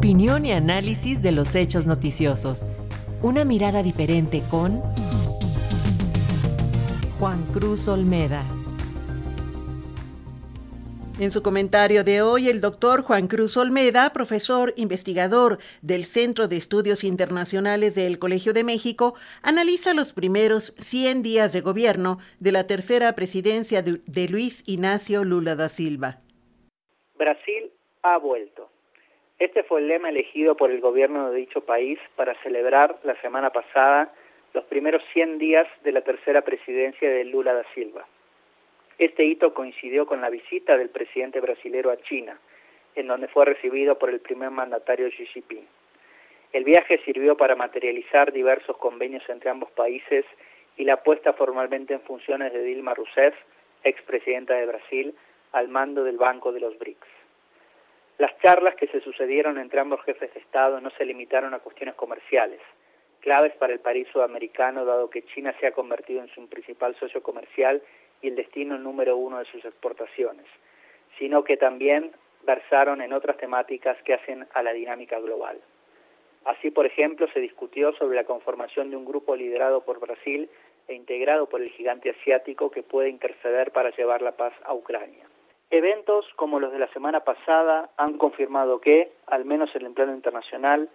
Opinión y análisis de los hechos noticiosos. Una mirada diferente con Juan Cruz Olmeda. En su comentario de hoy, el doctor Juan Cruz Olmeda, profesor investigador del Centro de Estudios Internacionales del Colegio de México, analiza los primeros 100 días de gobierno de la tercera presidencia de Luis Ignacio Lula da Silva. Brasil ha vuelto. Este fue el lema elegido por el gobierno de dicho país para celebrar la semana pasada los primeros 100 días de la tercera presidencia de Lula da Silva. Este hito coincidió con la visita del presidente brasilero a China, en donde fue recibido por el primer mandatario Xi Jinping. El viaje sirvió para materializar diversos convenios entre ambos países y la puesta formalmente en funciones de Dilma Rousseff, expresidenta de Brasil, al mando del Banco de los BRICS. Las charlas que se sucedieron entre ambos jefes de Estado no se limitaron a cuestiones comerciales, claves para el país sudamericano dado que China se ha convertido en su principal socio comercial y el destino número uno de sus exportaciones, sino que también versaron en otras temáticas que hacen a la dinámica global. Así, por ejemplo, se discutió sobre la conformación de un grupo liderado por Brasil e integrado por el gigante asiático que puede interceder para llevar la paz a Ucrania. Eventos como los de la semana pasada han confirmado que, al menos en el plano internacional,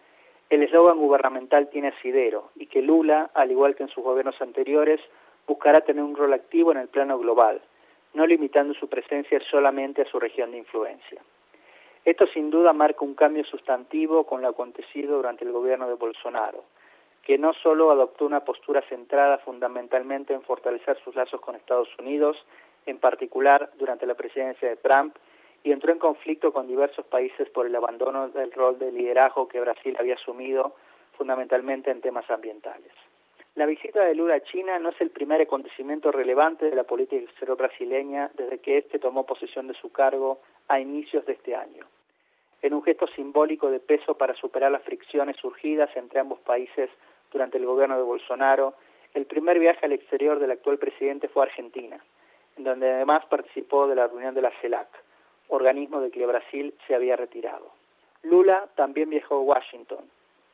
el eslogan gubernamental tiene asidero y que Lula, al igual que en sus gobiernos anteriores, buscará tener un rol activo en el plano global, no limitando su presencia solamente a su región de influencia. Esto sin duda marca un cambio sustantivo con lo acontecido durante el gobierno de Bolsonaro, que no solo adoptó una postura centrada fundamentalmente en fortalecer sus lazos con Estados Unidos, en particular durante la presidencia de Trump, y entró en conflicto con diversos países por el abandono del rol de liderazgo que Brasil había asumido fundamentalmente en temas ambientales. La visita de Lula a China no es el primer acontecimiento relevante de la política exterior brasileña desde que éste tomó posesión de su cargo a inicios de este año. En un gesto simbólico de peso para superar las fricciones surgidas entre ambos países durante el gobierno de Bolsonaro, el primer viaje al exterior del actual presidente fue a Argentina, en donde además participó de la reunión de la CELAC, organismo de que Brasil se había retirado. Lula también viajó a Washington,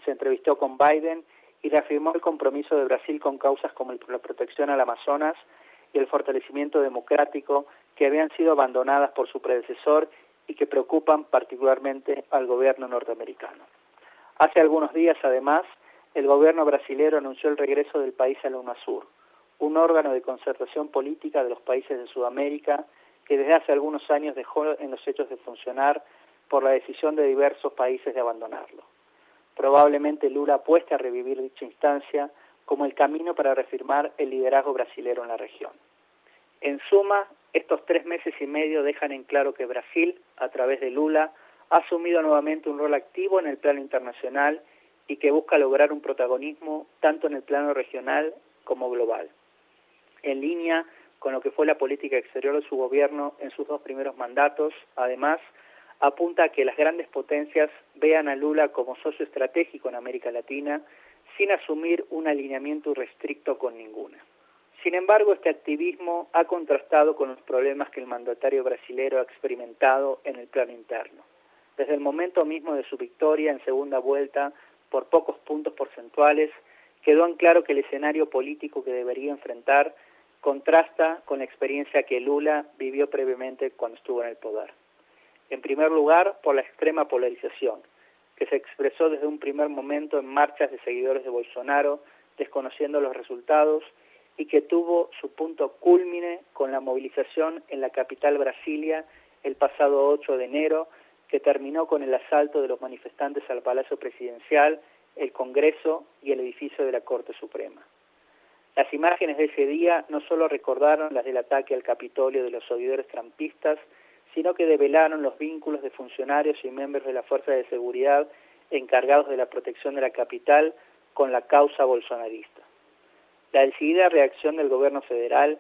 se entrevistó con Biden y reafirmó el compromiso de Brasil con causas como la protección al Amazonas y el fortalecimiento democrático que habían sido abandonadas por su predecesor y que preocupan particularmente al gobierno norteamericano. Hace algunos días, además, el gobierno brasilero anunció el regreso del país a la UNASUR, un órgano de concertación política de los países de Sudamérica que desde hace algunos años dejó en los hechos de funcionar por la decisión de diversos países de abandonarlo. Probablemente Lula apueste a revivir dicha instancia como el camino para reafirmar el liderazgo brasilero en la región. En suma, estos tres meses y medio dejan en claro que Brasil, a través de Lula, ha asumido nuevamente un rol activo en el plano internacional y que busca lograr un protagonismo tanto en el plano regional como global. En línea con lo que fue la política exterior de su gobierno en sus dos primeros mandatos, además, apunta a que las grandes potencias vean a Lula como socio estratégico en América Latina sin asumir un alineamiento restricto con ninguna. Sin embargo, este activismo ha contrastado con los problemas que el mandatario brasilero ha experimentado en el plano interno. Desde el momento mismo de su victoria en segunda vuelta, por pocos puntos porcentuales, quedó en claro que el escenario político que debería enfrentar contrasta con la experiencia que Lula vivió previamente cuando estuvo en el poder. En primer lugar, por la extrema polarización, que se expresó desde un primer momento en marchas de seguidores de Bolsonaro, desconociendo los resultados, y que tuvo su punto cúlmine con la movilización en la capital Brasilia el pasado 8 de enero, que terminó con el asalto de los manifestantes al Palacio Presidencial, el Congreso y el edificio de la Corte Suprema. Las imágenes de ese día no solo recordaron las del ataque al Capitolio de los seguidores trampistas, sino que develaron los vínculos de funcionarios y miembros de la Fuerza de Seguridad encargados de la protección de la capital con la causa bolsonarista. La decidida reacción del gobierno federal,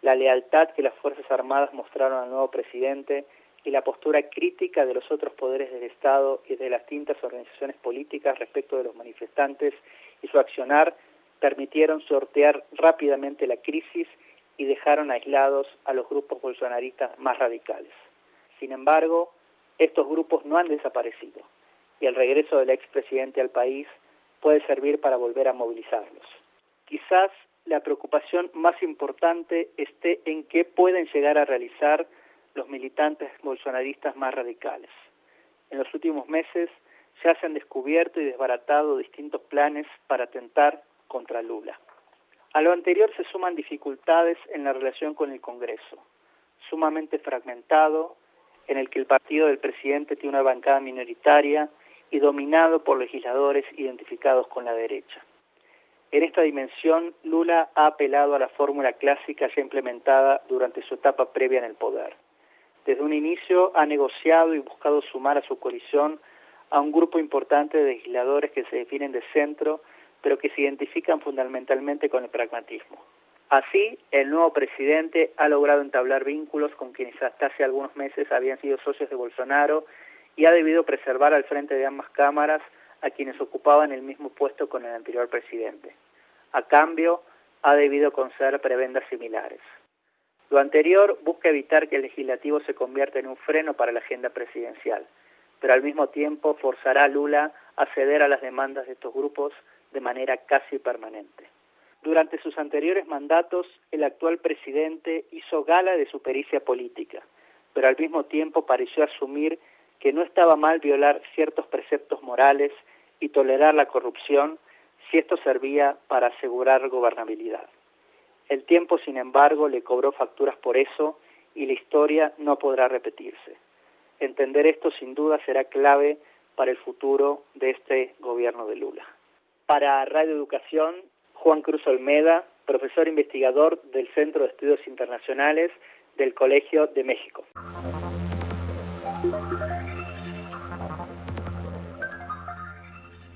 la lealtad que las Fuerzas Armadas mostraron al nuevo presidente y la postura crítica de los otros poderes del Estado y de las distintas organizaciones políticas respecto de los manifestantes y su accionar permitieron sortear rápidamente la crisis y dejaron aislados a los grupos bolsonaristas más radicales. Sin embargo, estos grupos no han desaparecido. y el regreso del expresidente al país puede servir para volver a movilizarlos. Quizás la preocupación más importante esté en qué pueden llegar a realizar los militantes bolsonaristas más radicales. En los últimos meses ya se han descubierto y desbaratado distintos planes para atentar contra Lula. A lo anterior se suman dificultades en la relación con el Congreso, sumamente fragmentado, en el que el partido del presidente tiene una bancada minoritaria y dominado por legisladores identificados con la derecha. En esta dimensión, Lula ha apelado a la fórmula clásica ya implementada durante su etapa previa en el poder. Desde un inicio ha negociado y buscado sumar a su coalición a un grupo importante de legisladores que se definen de centro, pero que se identifican fundamentalmente con el pragmatismo. Así, el nuevo presidente ha logrado entablar vínculos con quienes hasta hace algunos meses habían sido socios de Bolsonaro y ha debido preservar al frente de ambas cámaras a quienes ocupaban el mismo puesto con el anterior presidente. A cambio, ha debido conceder prebendas similares. Lo anterior busca evitar que el legislativo se convierta en un freno para la agenda presidencial, pero al mismo tiempo forzará a Lula a ceder a las demandas de estos grupos de manera casi permanente. Durante sus anteriores mandatos, el actual presidente hizo gala de su pericia política, pero al mismo tiempo pareció asumir que no estaba mal violar ciertos preceptos morales y tolerar la corrupción si esto servía para asegurar gobernabilidad. El tiempo, sin embargo, le cobró facturas por eso y la historia no podrá repetirse. Entender esto sin duda será clave para el futuro de este gobierno de Lula. Para Radio Educación, Juan Cruz Olmeda, profesor investigador del Centro de Estudios Internacionales del Colegio de México.